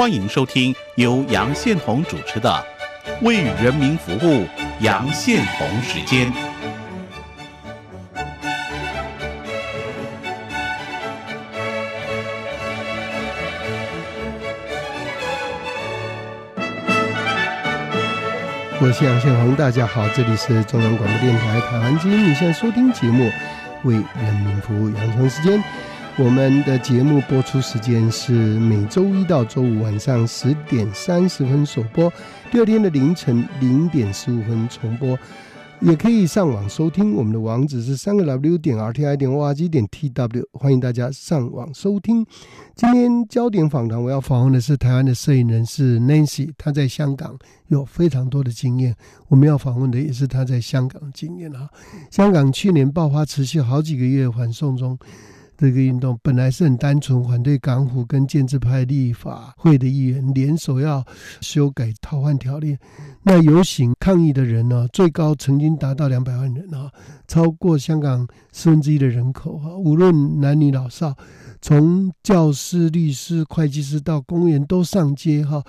欢迎收听由杨宪宏主持的《为人民服务》杨宪宏时间。我是杨宪宏，大家好，这里是中央广播电台台湾之音，你现在收听节目《为人民服务》杨雄时间。我们的节目播出时间是每周一到周五晚上十点三十分首播，第二天的凌晨零点十五分重播。也可以上网收听，我们的网址是三个 W 点 R T I 点 O R G 点 T W，欢迎大家上网收听。今天焦点访谈我要访问的是台湾的摄影人士 Nancy，他在香港有非常多的经验，我们要访问的也是他在香港的经验啊。香港去年爆发持续好几个月反送中。这个运动本来是很单纯，反对港府跟建制派立法会的议员联手要修改逃犯条例。那游行抗议的人呢，最高曾经达到两百万人啊，超过香港四分之一的人口啊，无论男女老少。从教师、律师、会计师到公务员都上街哈，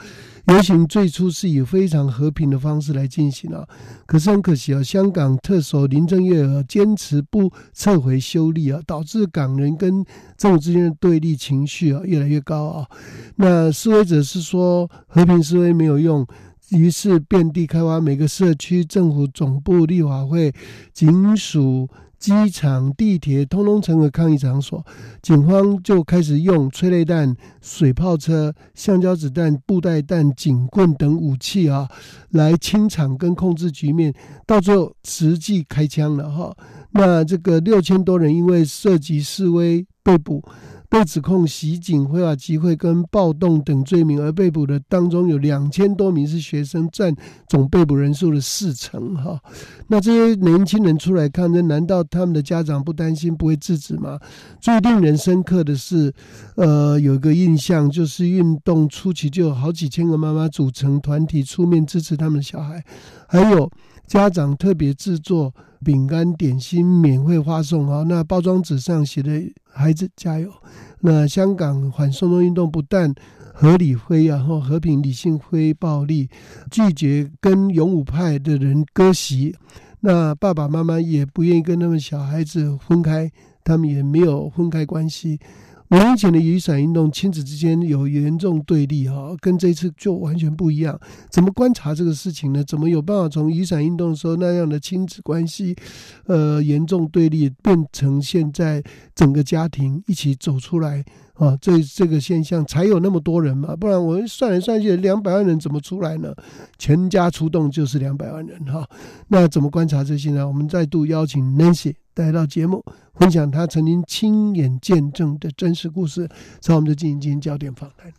游行最初是以非常和平的方式来进行啊，可是很可惜啊，香港特首林郑月娥坚持不撤回修例啊，导致港人跟政府之间的对立情绪啊越来越高啊。那示威者是说和平示威没有用，于是遍地开花，每个社区、政府总部、立法会、警署。机场、地铁通通成为抗议场所，警方就开始用催泪弹、水炮车、橡胶子弹、布袋弹、警棍等武器啊，来清场跟控制局面，到最后实际开枪了哈。那这个六千多人因为涉及示威被捕。被指控袭警、非法集会跟暴动等罪名而被捕的当中，有两千多名是学生，占总被捕人数的四成。哈，那这些年轻人出来抗争，难道他们的家长不担心、不会制止吗？最令人深刻的是，呃，有一个印象就是运动初期就有好几千个妈妈组成团体出面支持他们的小孩，还有家长特别制作饼干、点心免费发送。啊，那包装纸上写的。孩子加油！那香港反送中运动不但合理非然后和平理性非暴力，拒绝跟勇武派的人割席。那爸爸妈妈也不愿意跟他们小孩子分开，他们也没有分开关系。五年前的雨伞运动，亲子之间有严重对立哈，跟这次就完全不一样。怎么观察这个事情呢？怎么有办法从雨伞运动的时候那样的亲子关系，呃，严重对立，变成现在整个家庭一起走出来？啊，这这个现象才有那么多人嘛，不然我们算来算去，两百万人怎么出来呢？全家出动就是两百万人哈。那怎么观察这些呢？我们再度邀请 Nancy 带到节目，分享他曾经亲眼见证的真实故事，在我们就进行进行焦点访谈。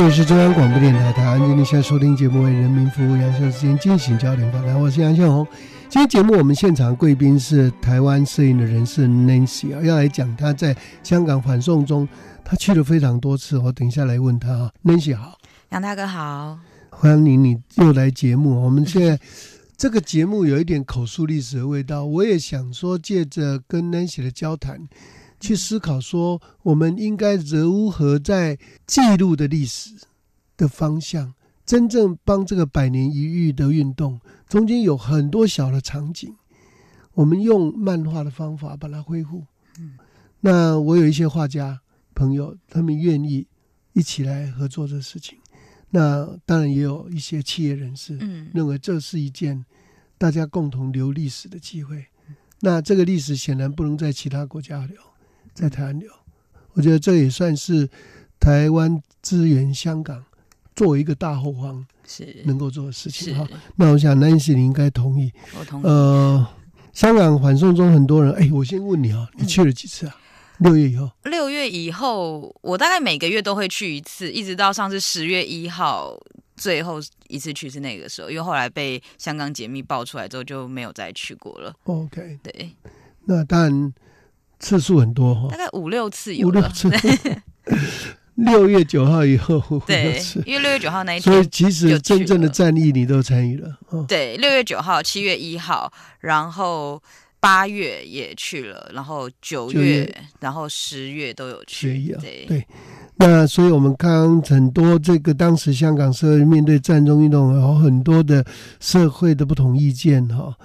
这里是中央广播电台台湾经济，现在收听节目为人民服务，杨秀时间进行交流访谈。我是杨秀红。今天节目我们现场贵宾是台湾摄影的人士 Nancy 啊，要来讲他在香港反送中，他去了非常多次。我等一下来问他啊，Nancy 好，杨大哥好，欢迎你又来节目。我们现在这个节目有一点口述历史的味道，我也想说借着跟 Nancy 的交谈。去思考说，我们应该如何在记录的历史的方向，真正帮这个百年一遇的运动中间有很多小的场景，我们用漫画的方法把它恢复。嗯，那我有一些画家朋友，他们愿意一起来合作这事情。那当然也有一些企业人士，嗯，认为这是一件大家共同留历史的机会。那这个历史显然不能在其他国家留。在台湾留，我觉得这也算是台湾支援香港作为一个大后方是能够做的事情哈。那我想南希你应该同意，我同意。呃，香港反送中很多人，哎，我先问你啊，你去了几次啊？六月以后，六月以后，我大概每个月都会去一次，一直到上次十月一号最后一次去是那个时候，因为后来被香港解密爆出来之后就没有再去过了。OK，对，那当然。次数很多哈，大概五六次有，五六次。六月九号以后，对，因为六月九号那一天，所以其实真正的战役你都参与了哦。对，六月九号、七月一号，然后八月也去了，然后九九月，月然后十月都有去。啊，对对。那所以，我们刚刚很多这个当时香港社会面对战争运动，有很多的社会的不同意见哈。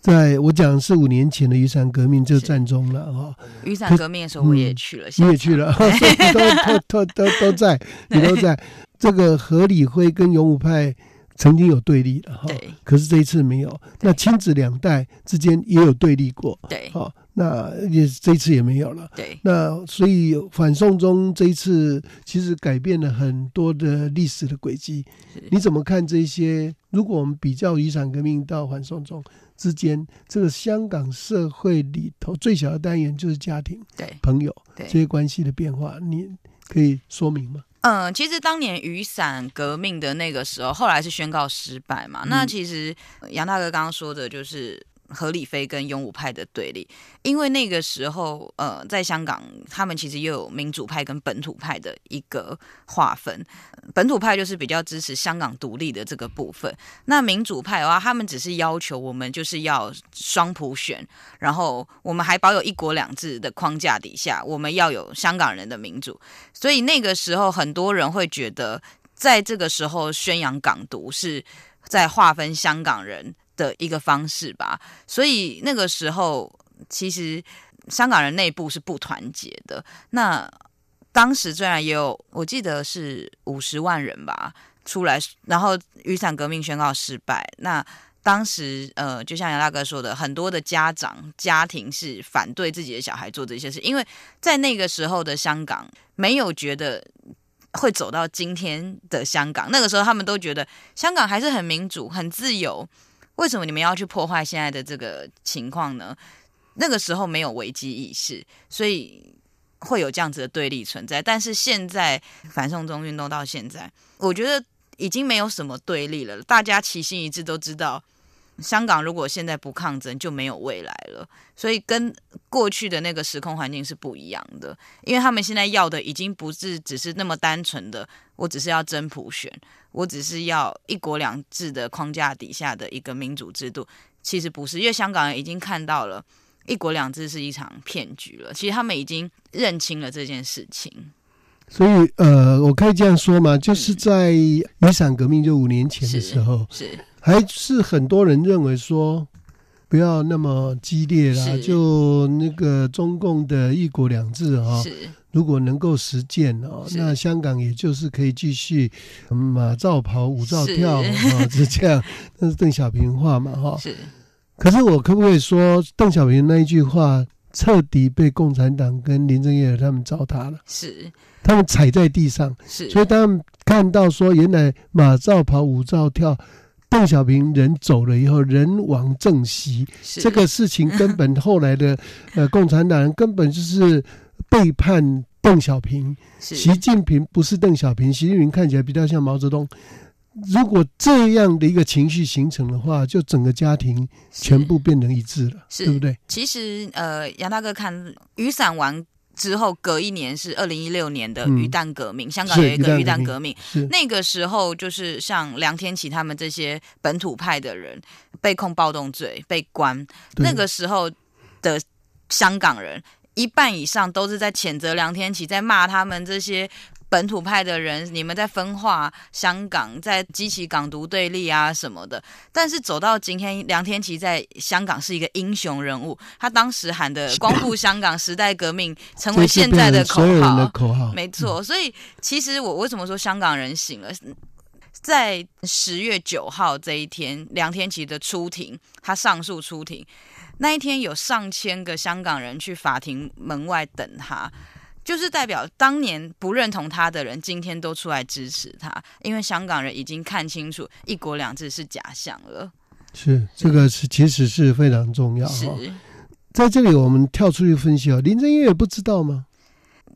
在我讲是五年前的雨伞革命就是战中了哈，雨伞革命的时候我也嗯去了，你也去了，所以都都都都都在，你都在。这个何理辉跟勇武派曾经有对立了哈，对可是这一次没有。那亲子两代之间也有对立过，对好，那也这一次也没有了。对那所以反送中这一次其实改变了很多的历史的轨迹。你怎么看这些？如果我们比较雨伞革命到反送中之间，这个香港社会里头最小的单元就是家庭、对朋友对这些关系的变化，你可以说明吗？嗯，其实当年雨伞革命的那个时候，后来是宣告失败嘛。那嗯其实呃杨大哥刚刚说的就是何理飞跟勇武派的对立，因为那个时候呃，在香港他们其实又有民主派跟本土派的一个划分。本土派就是比较支持香港独立的这个部分，那民主派的话，他们只是要求我们就是要双普选，然后我们还保有一国两制的框架底下，我们要有香港人的民主。所以那个时候，很多人会觉得，在这个时候宣扬港独是在划分香港人的一个方式吧。所以那个时候，其实香港人内部是不团结的。那当时虽然也有，我记得是五十万人吧出来，然后雨伞革命宣告失败。那当时，呃，就像杨大哥说的，很多的家长家庭是反对自己的小孩做这些事，因为在那个时候的香港，没有觉得会走到今天的香港。那个时候，他们都觉得香港还是很民主、很自由。为什么你们要去破坏现在的这个情况呢？那个时候没有危机意识，所以会有这样子的对立存在。但是现在反送中运动到现在，我觉得已经没有什么对立了，大家齐心一致都知道。香港如果现在不抗争，就没有未来了。所以跟过去的那个时空环境是不一样的，因为他们现在要的已经不是只是那么单纯的，我只是要真普选，我只是要一国两制的框架底下的一个民主制度。其实不是，因为香港人已经看到了一国两制是一场骗局了。其实他们已经认清了这件事情。所以呃，我可以这样说嘛，就是在雨伞革命就五年前的时候，是还是很多人认为说不要那么激烈啦，就那个中共的一国两制啊、是。如果能够实践哦，那香港也就是可以继续嗯马照跑，舞照跳啊，是。这样。那是邓小平话嘛哈。是。可是我可不可以说，邓小平那一句话彻底被共产党跟林郑月娥他们糟蹋了，是。他们踩在地上，是，所以他们看到说，原来马照跑，舞照跳。邓小平人走了以后，人亡政息，这个事情根本后来的 呃共产党人根本就是背叛邓小平。是习近平不是邓小平，习近平看起来比较像毛泽东。如果这样的一个情绪形成的话，就整个家庭全部变成一致了，是对不对？其实，呃，杨大哥看雨伞完之后，隔一年是二零一六年的嗯鱼蛋革命，香港有一个鱼鱼蛋革命。那个时候，就是像梁天琦他们这些本土派的人被控暴动罪被关，那个时候的香港人一半以上都是在谴责梁天琦，在骂他们这些。本土派的人，你们在分化香港，在激起港独对立啊什么的。但是走到今天，梁天琦在香港是一个英雄人物，他当时喊的“光复香港，时代革命”成为现在的口号的号。口号，没错，所以其实我为什么说香港人醒了？在十月九号这一天，梁天琦的出庭，他上诉出庭那一天，有上千个香港人去法庭门外等他，就是代表当年不认同他的人，今天都出来支持他，因为香港人已经看清楚一国两制是假象了。是这个是其实是非常重要是哈。在这里我们跳出去分析啊，林正月也不知道吗？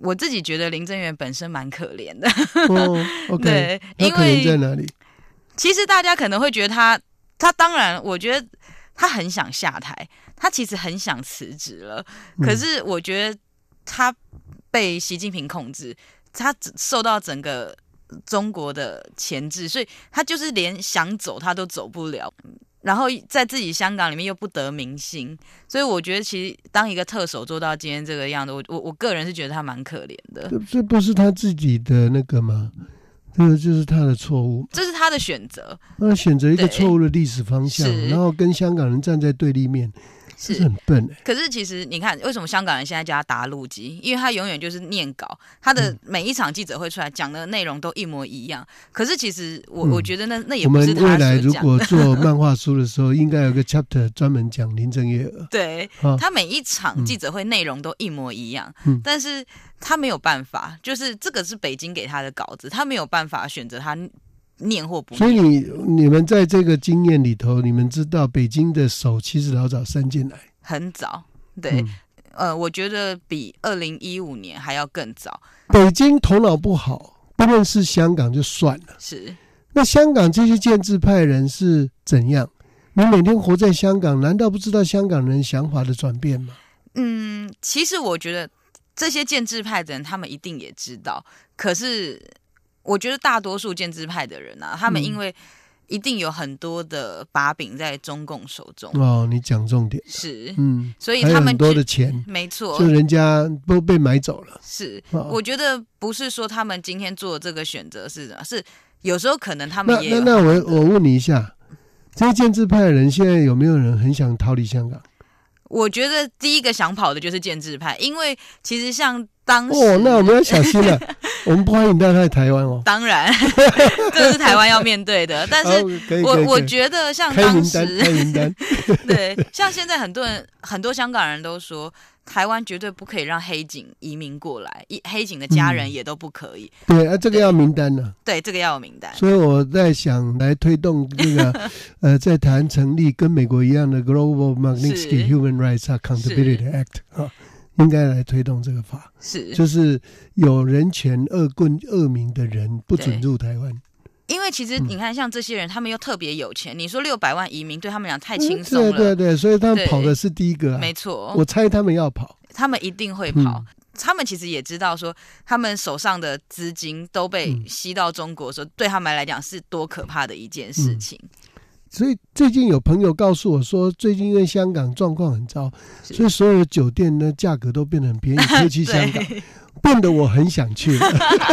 我自己觉得林正元本身蛮可怜的，哦，OK，对，可能在为哪里？其实大家可能会觉得他，他当然，我觉得他很想下台，他其实很想辞职了。嗯可是我觉得他被习近平控制，他受到整个中国的钳制，所以他就是连想走他都走不了。然后在自己香港里面又不得民心，所以我觉得其实当一个特首做到今天这个样子，我我我个人是觉得他蛮可怜的。这这不是他自己的那个吗？这个就是他的错误，这是他的选择。他选择一个错误的历史方向，然后跟香港人站在对立面。是很笨哎，可是其实你看，为什么香港人现在叫他打路机？因为他永远就是念稿，他的每一场记者会出来讲的内容都一模一样。可是其实我我觉得那那也不是他我们未来如果做漫画书的时候，应该有个 chapter 专门讲林正月娥。对，他每一场记者会内容都一模一样，但是他没有办法，就是这个是北京给他的稿子，他没有办法选择他。念或不？所以你你们在这个经验里头，你们知道北京的手其实老早伸进来，很早。对，呃，我觉得比二零一五年还要更早。北京头脑不好，不认识香港就算了。是。那香港这些建制派人是怎样？你每天活在香港，难道不知道香港人想法的转变吗？嗯，其实我觉得这些建制派的人，他们一定也知道。可是。我觉得大多数建制派的人啊，他们因为一定有很多的把柄在中共手中。哦，你讲重点是，嗯，所以他们很多的钱，没错，就人家都被买走了。是，我觉得不是说他们今天做这个选择是什么，是有时候可能他们也……那那我我问你一下，这些建制派的人现在有没有人很想逃离香港？我觉得第一个想跑的就是建制派，因为其实像。当时哦，那我们要小心了。我们不欢迎他在台湾哦。当然，这是台湾要面对的。但是，我我觉得像当时，对，像现在很多人，很多香港人都说，台湾绝对不可以让黑警移民过来，一黑警的家人也都不可以。对啊，这个要名单呢。对，这个要有名单。所以我在想来推动这个 呃，在台湾成立跟美国一样的 Global Magnitsky Human Rights Accountability Act 啊。应该来推动这个法，是就是有人权恶棍恶名的人不准入台湾。因为其实你看，像这些人，他们又特别有钱。你说六百万移民对他们讲太轻松了，对对对，所以他们跑的是第一个，没错。我猜他们要跑，他们一定会跑。他们其实也知道说，他们手上的资金都被吸到中国，说对他们来讲是多可怕的一件事情。所以最近有朋友告诉我说，最近因为香港状况很糟，所以所有的酒店呢价格都变得很便宜，可以去香港，变得我很想去。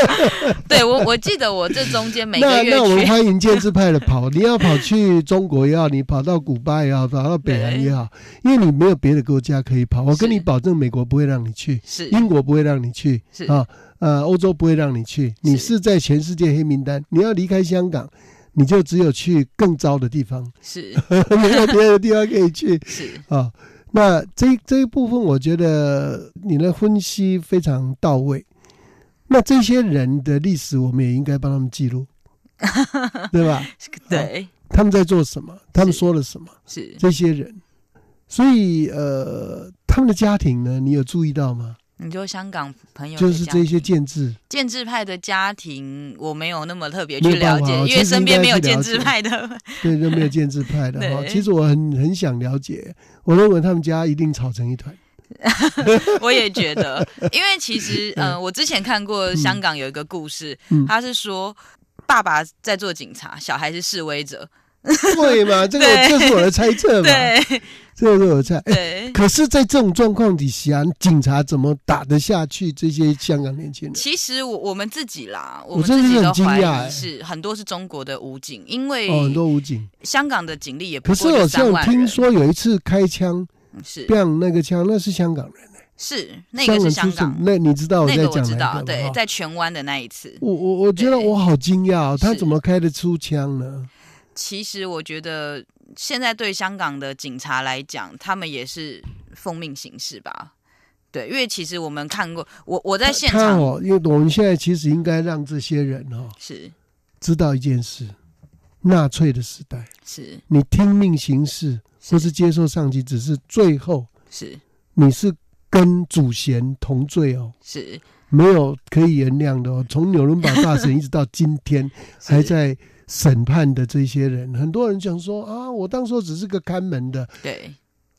对我，我记得我这中间每个月那那我们欢迎建制派的跑，你要跑去中国也好，你跑到古巴也好，跑到北韩也好，因为你没有别的国家可以跑。我跟你保证，美国不会让你去，是英国不会让你去，是啊，呃，欧洲不会让你去，你是在全世界黑名单，你要离开香港。你就只有去更糟的地方，是 没有别的地方可以去，是啊。那这这一部分，我觉得你的分析非常到位。那这些人的历史，我们也应该帮他们记录，对吧？对，他们在做什么？他们说了什么？是这些人。所以，呃，他们的家庭呢？你有注意到吗？你就香港朋友就是这些建制建制派的家庭，我没有那么特别去了解，因为身边没有建制派的，对，都没有建制派的 哈。其实我很很想了解，我认为他们家一定吵成一团。我也觉得，因为其实，嗯，我之前看过香港有一个故事，他是说爸爸在做警察，小孩是示威者。对嘛？这个这是我的猜测嘛？对，这个是我猜。对。可是，在这种状况底下，警察怎么打得下去这些香港年轻人？其实，我我们自己啦，我们自己都怀疑是很多是中国的武警，因为很多武警，香港的警力也不是。可是，我像听说有一次开枪，是让那个枪，那是香港人是那个是香港。那你知道我在讲哪个？对，在荃湾的那一次。我我我觉得我好惊讶，他怎么开得出枪呢？其实我觉得，现在对香港的警察来讲，他们也是奉命行事吧？对，因为其实我们看过，我我在现场哦，因为我们现在其实应该让这些人哦，是知道一件事：纳粹的时代，是你听命行事或是接受上级只是，最后是你是跟祖先同罪哦，是没有可以原谅的哦。从纽伦堡大 审一直到今天，还在。审判的这些人，很多人讲说啊，我当时只是个看门的。对，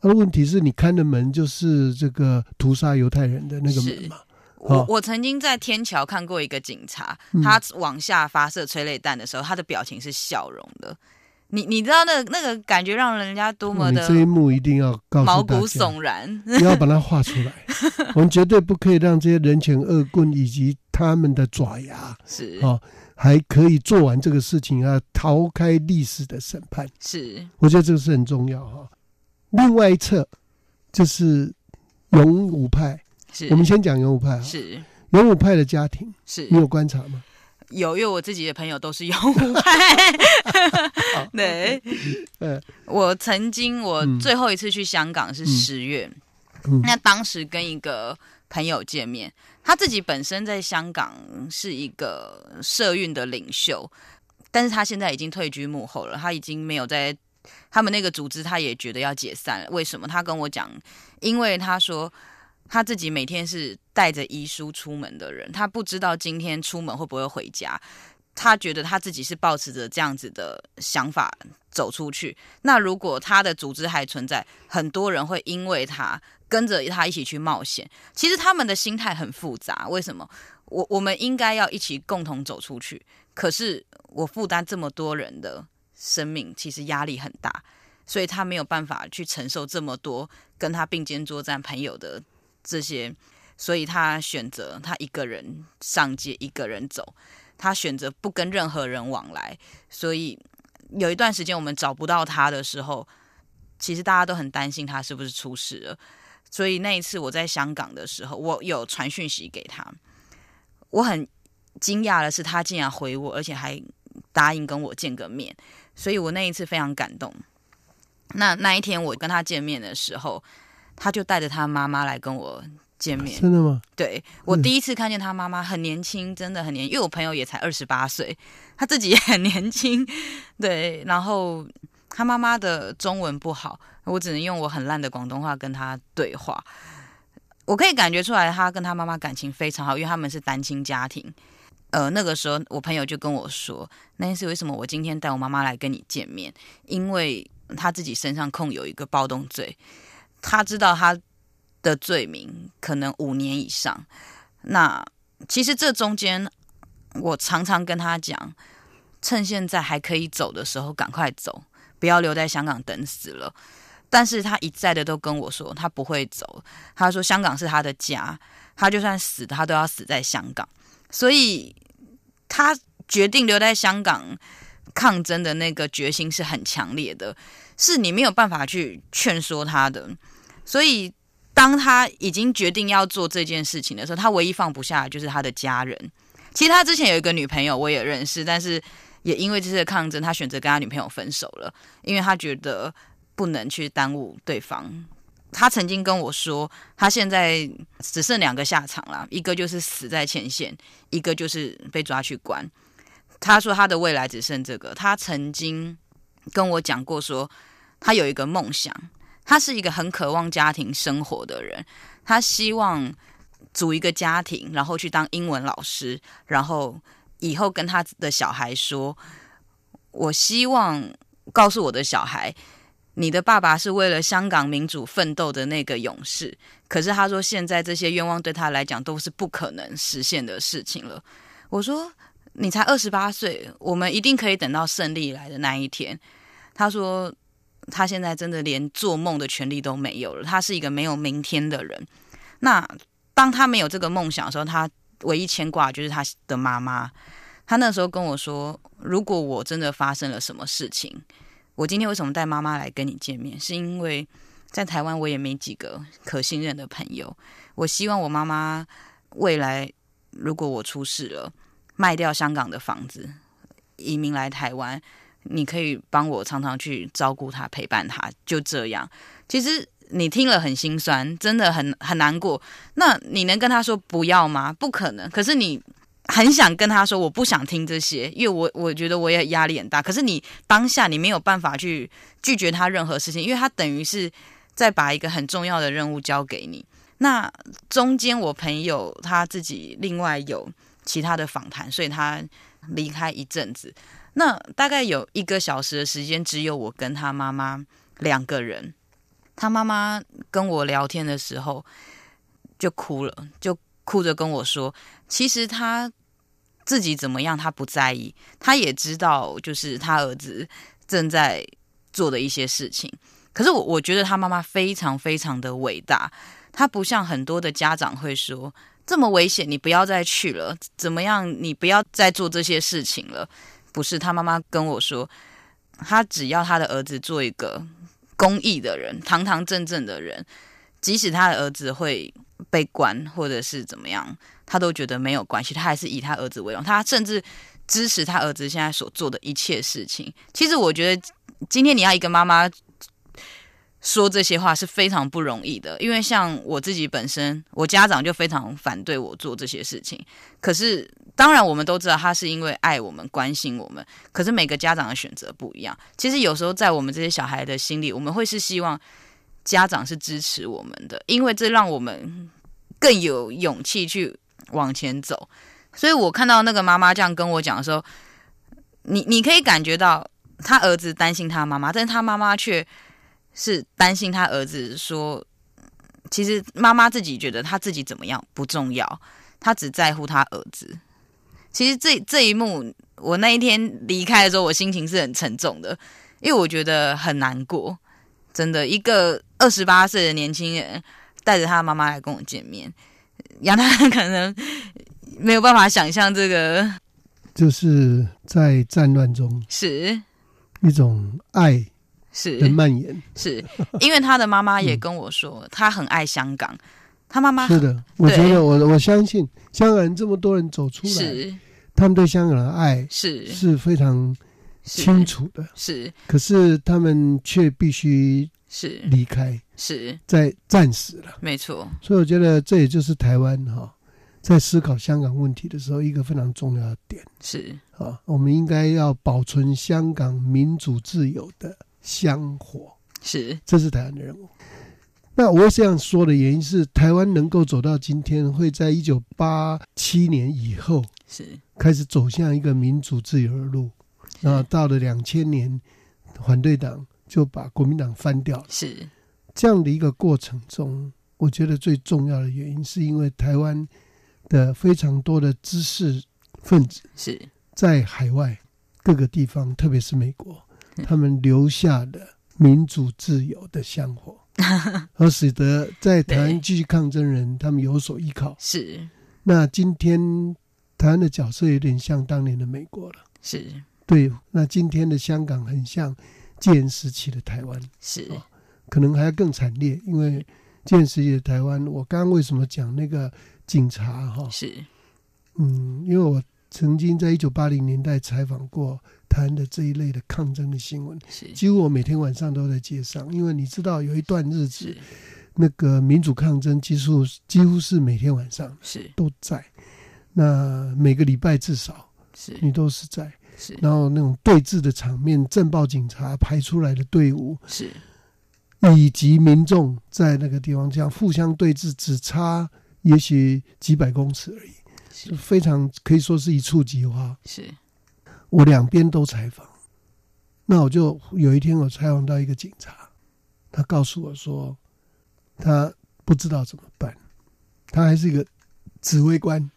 而问题是你看的门就是这个屠杀犹太人的那个门嘛。我我曾经在天桥看过一个警察，他往下发射催泪弹的时候，他的表情是笑容的。你你知道那那个感觉让人家多么的这一幕一定要告诉毛骨悚然，你要把它画出来。我们绝对不可以让这些人前恶棍以及他们的爪牙是啊，还可以做完这个事情啊，逃开历史的审判。是，我觉得这个是很重要哈。另外一侧就是勇武派，是。我们先讲勇武派啊。是。勇武派的家庭，是。你有观察吗？有，因为我自己的朋友都是勇武派。对，呃，我曾经我最后一次去香港是十月，那当时跟一个朋友见面，他自己本身在香港是一个社运的领袖，但是他现在已经退居幕后了，他已经没有在他们那个组织，他也觉得要解散了。为什么？他跟我讲，因为他说。他自己每天是带着遗书出门的人，他不知道今天出门会不会回家。他觉得他自己是保持着这样子的想法走出去。那如果他的组织还存在，很多人会因为他跟着他一起去冒险。其实他们的心态很复杂。为什么？我我们应该要一起共同走出去。可是我负担这么多人的生命，其实压力很大，所以他没有办法去承受这么多跟他并肩作战朋友的。这些，所以他选择他一个人上街，一个人走。他选择不跟任何人往来。所以有一段时间我们找不到他的时候，其实大家都很担心他是不是出事了。所以那一次我在香港的时候，我有传讯息给他。我很惊讶的是，他竟然回我，而且还答应跟我见个面。所以我那一次非常感动。那那一天我跟他见面的时候。他就带着他妈妈来跟我见面，真的吗？对我第一次看见他妈妈很年轻，真的很年，因为我朋友也才二十八岁，他自己也很年轻，对。然后他妈妈的中文不好，我只能用我很烂的广东话跟他对话。我可以感觉出来，他跟他妈妈感情非常好，因为他们是单亲家庭。呃，那个时候我朋友就跟我说，那是为什么我今天带我妈妈来跟你见面，因为他自己身上控有一个暴动罪。他知道他的罪名可能五年以上。那其实这中间，我常常跟他讲，趁现在还可以走的时候，赶快走，不要留在香港等死了。但是他一再的都跟我说，他不会走。他说香港是他的家，他就算死，他都要死在香港。所以他决定留在香港抗争的那个决心是很强烈的，是你没有办法去劝说他的。所以，当他已经决定要做这件事情的时候，他唯一放不下就是他的家人。其实他之前有一个女朋友，我也认识，但是也因为这次抗争，他选择跟他女朋友分手了，因为他觉得不能去耽误对方。他曾经跟我说，他现在只剩两个下场了，一个就是死在前线，一个就是被抓去关。他说他的未来只剩这个。他曾经跟我讲过，说他有一个梦想。他是一个很渴望家庭生活的人，他希望组一个家庭，然后去当英文老师，然后以后跟他的小孩说：“我希望告诉我的小孩，你的爸爸是为了香港民主奋斗的那个勇士。”可是他说，现在这些愿望对他来讲都是不可能实现的事情了。我说：“你才二十八岁，我们一定可以等到胜利来的那一天。”他说。他现在真的连做梦的权利都没有了。他是一个没有明天的人。那当他没有这个梦想的时候，他唯一牵挂就是他的妈妈。他那时候跟我说：“如果我真的发生了什么事情，我今天为什么带妈妈来跟你见面？是因为在台湾我也没几个可信任的朋友。我希望我妈妈未来如果我出事了，卖掉香港的房子，移民来台湾。”你可以帮我常常去照顾他、陪伴他，就这样。其实你听了很心酸，真的很很难过。那你能跟他说不要吗？不可能。可是你很想跟他说，我不想听这些，因为我我觉得我也压力很大。可是你当下你没有办法去拒绝他任何事情，因为他等于是在把一个很重要的任务交给你。那中间我朋友他自己另外有其他的访谈，所以他离开一阵子。那大概有一个小时的时间，只有我跟他妈妈两个人。他妈妈跟我聊天的时候就哭了，就哭着跟我说，其实他自己怎么样，他不在意，他也知道，就是他儿子正在做的一些事情。可是我我觉得他妈妈非常非常的伟大，他不像很多的家长会说这么危险，你不要再去了，怎么样，你不要再做这些事情了。不是，他妈妈跟我说，他只要他的儿子做一个公益的人，堂堂正正的人，即使他的儿子会被关或者是怎么样，他都觉得没有关系，他还是以他儿子为荣，他甚至支持他儿子现在所做的一切事情。其实我觉得，今天你要一个妈妈。说这些话是非常不容易的，因为像我自己本身，我家长就非常反对我做这些事情。可是，当然我们都知道他是因为爱我们、关心我们。可是每个家长的选择不一样。其实有时候在我们这些小孩的心里，我们会是希望家长是支持我们的，因为这让我们更有勇气去往前走。所以我看到那个妈妈这样跟我讲的时候，你你可以感觉到他儿子担心他妈妈，但是他妈妈却。是担心他儿子说，其实妈妈自己觉得他自己怎么样不重要，他只在乎他儿子。其实这这一幕，我那一天离开的时候，我心情是很沉重的，因为我觉得很难过。真的，一个二十八岁的年轻人带着他妈妈来跟我见面，杨太可能没有办法想象这个，就是在战乱中是一种爱。是。的蔓延，是。因为他的妈妈也跟我说，他很爱香港。他妈妈是的，我觉得我我相信香港人这么多人走出来，是。他们对香港的爱是。是非常清楚的。是，可是他们却必须是。离开，是。在暂时了。没错，所以我觉得这也就是台湾哈在思考香港问题的时候一个非常重要的点。是。啊，我们应该要保存香港民主自由的。香火是，这是台湾的任务。那我这样说的原因是，台湾能够走到今天，会在一九八七年以后是开始走向一个民主自由的路。然后到了两千年，反对党就把国民党翻掉了。是这样的一个过程中，我觉得最重要的原因是因为台湾的非常多的知识分子是在海外各个地方，特别是美国。他们留下的民主自由的香火，而使得在台湾继续抗争人，他们有所依靠。是，那今天台湾的角色有点像当年的美国了。是，对。那今天的香港很像建时期的台湾。是，可能还要更惨烈，因为建时期的台湾，我刚刚为什么讲那个警察？哈，是，嗯，因为我曾经在一九八零年代采访过。台湾的这一类的抗争的新闻，几乎我每天晚上都在街上，因为你知道有一段日子，那个民主抗争几乎几乎是每天晚上是。都在，那每个礼拜至少是。你都是在，是。然后那种对峙的场面，镇暴警察排出来的队伍是，以及民众在那个地方这样互相对峙，只差也许几百公尺而已，是。非常可以说是一触即发，是。我两边都采访，那我就有一天我采访到一个警察，他告诉我说，他不知道怎么办，他还是一个指挥官，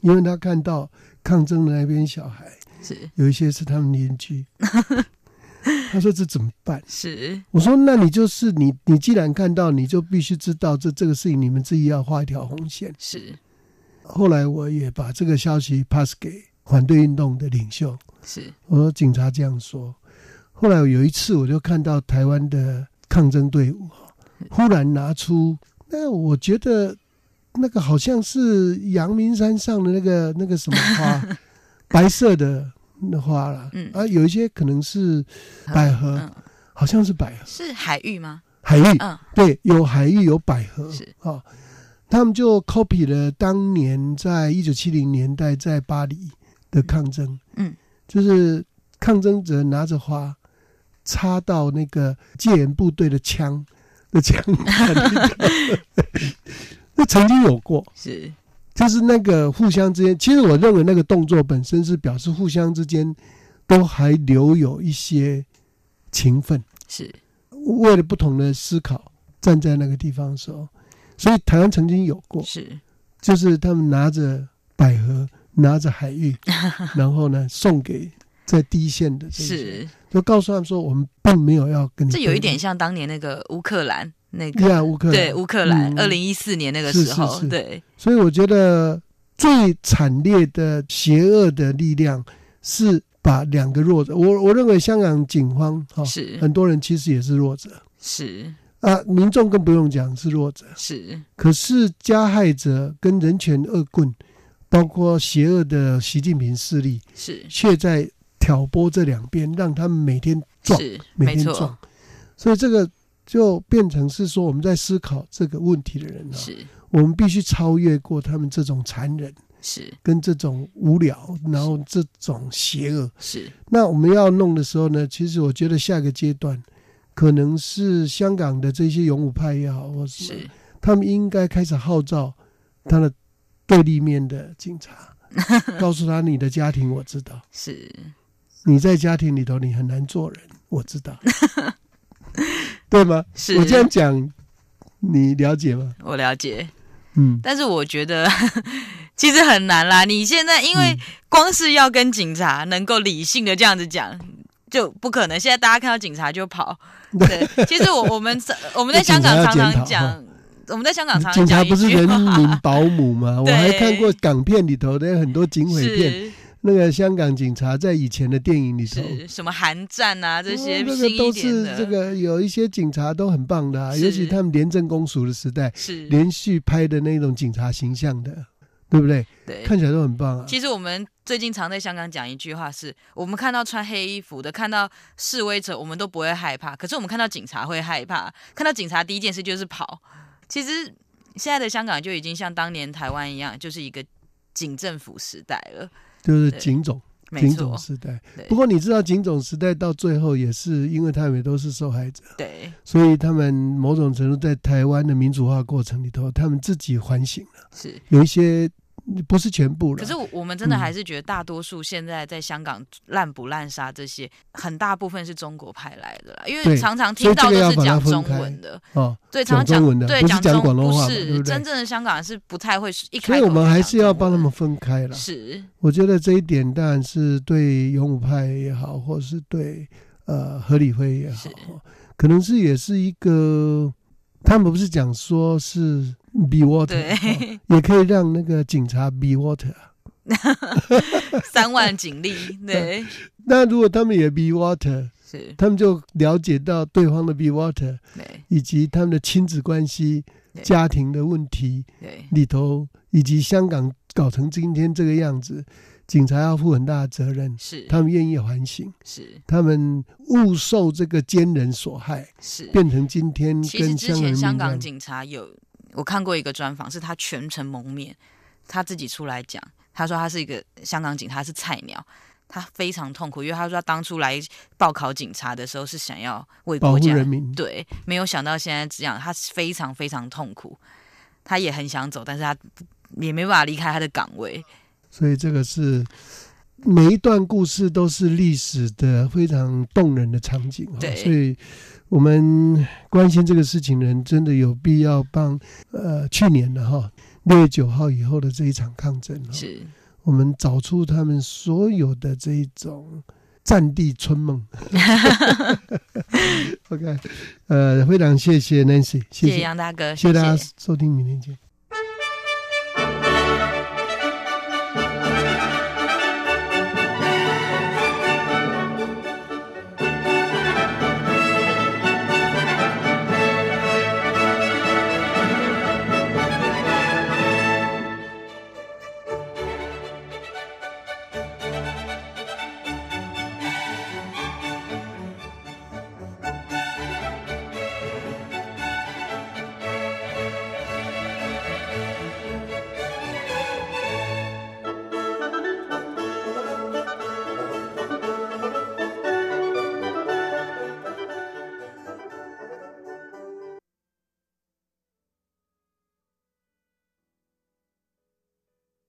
因为他看到抗争的那边小孩是。有一些是他们邻居，他说这怎么办？是。我说那你就是你，你既然看到，你就必须知道这这个事情，你们自己要画一条红线。是，后来我也把这个消息 pass 给。反对运动的领袖是我说警察这样说。后来有一次，我就看到台湾的抗争队伍忽然拿出那我觉得那个好像是阳明山上的那个那个什么花，白色的那花了。嗯啊，有一些可能是百合，好像是百合。是海芋吗？海芋，嗯，对，有海芋有百合是啊。他们就 copy 了当年在一九七零年代在巴黎。的抗争，嗯，就是抗争者拿着花插到那个戒严部队的枪的枪，那曾经有过，是，就是那个互相之间，其实我认为那个动作本身是表示互相之间都还留有一些情分，是。为了不同的思考站在那个地方的时候，所以台湾曾经有过，是。就是他们拿着百合，拿着海芋，然后呢送给在第一线的这些，是，就告诉他们说，我们并没有要跟你这有一点像当年那个乌克兰那立，个，呀，乌克兰。对乌克兰，嗯。二零一四年那个是时候，是是对，所以我觉得最惨烈的邪恶的力量是。把两个弱者，我我认为香港警方哈、是很多人其实也是弱者是啊，民众更不用讲是弱者，是，可是加害者跟人权恶棍，包括邪恶的习近平势力，是。却在挑拨这两边，让他们每天撞，是，每天撞，，所以这个就变成是说我们在思考这个问题的人啊，是。我们必须超越过他们这种残忍。是。跟这种无聊，然后这种邪恶。是。那我们要弄的时候呢，其实我觉得下个阶段可能是香港的这些勇武派也好，或是是。他们应该开始号召他的对立面的警察，告诉他你的家庭我知道，是，你在家庭里头你很难做人，我知道，对吗？是。我这样讲，你了解吗？我了解，嗯，但是我觉得 其实很难啦。你现在因为嗯。光是要跟警察能够理性的这样子讲，就不可能。现在大家看到警察就跑。对，其实我我们我们在香港常常讲，我们在香港常警察常讲一不是人，民保姆吗？我还看过港片里头的很多警匪片，那个香港警察在以前的电影里头，是什么寒战啊这些哦那个都是，这个有一些警察都很棒的、啊，尤其他们廉政公署的时代，是连续拍的那种警察形象的，对不对？对。看起来都很棒啊。其实我们最近常在香港讲一句话是，我们看到穿黑衣服的，看到示威者，我们都不会害怕，可是我们看到警察会害怕，看到警察第一件事就是跑。其实现在的香港就已经像当年台湾一样，就是一个警政府时代了。就是警种，没警种，时代。不过你知道，警种时代到最后也是因为他们都是受害者，对所以他们某种程度在台湾的民主化过程里头，他们自己反省了，是。有一些不是全部了。可是我我们真的嗯还是觉得，大多数现在在香港滥捕滥杀这些，很大部分是中国派来的啦，因为常常听到都是讲中文的。哦，对，常常讲中文的对讲中广东话是对真正的香港人是不太会一所以我们还是要帮他们分开了。是我觉得这一点当然是对勇武派也好，或是对呃何理辉也好，可能是也是一个，他们不是讲说是 be water，对。哦也可以让那个警察 be water。三万警力，对，那如果他们也 be water，是，他们就了解到对方的 be water，对。以及他们的亲子关系、家庭的问题对。里头，以及香港搞成今天这个样子，警察要负很大的责任。是，他们愿意反省，是。他们误受这个奸人所害，是。变成今天跟香港警察有我看过一个专访，是他全程蒙面，他自己出来讲，他说他是一个香港警察，是菜鸟。他非常痛苦，因为他说他当初来报考警察的时候是想要为国家人民。对，没有想到现在这样，他非常非常痛苦，他也很想走，但是他也没办法离开他的岗位。所以这个是每一段故事都是历史的非常动人的场景啊。对所以我们关心这个事情的人，真的有必要帮呃去年的哈六月九号以后的这一场抗争哦，是，我们找出他们所有的这一种战地春梦。OK，呃，非常谢谢 Nancy，谢谢谢杨大哥，谢谢大家收听，明天见。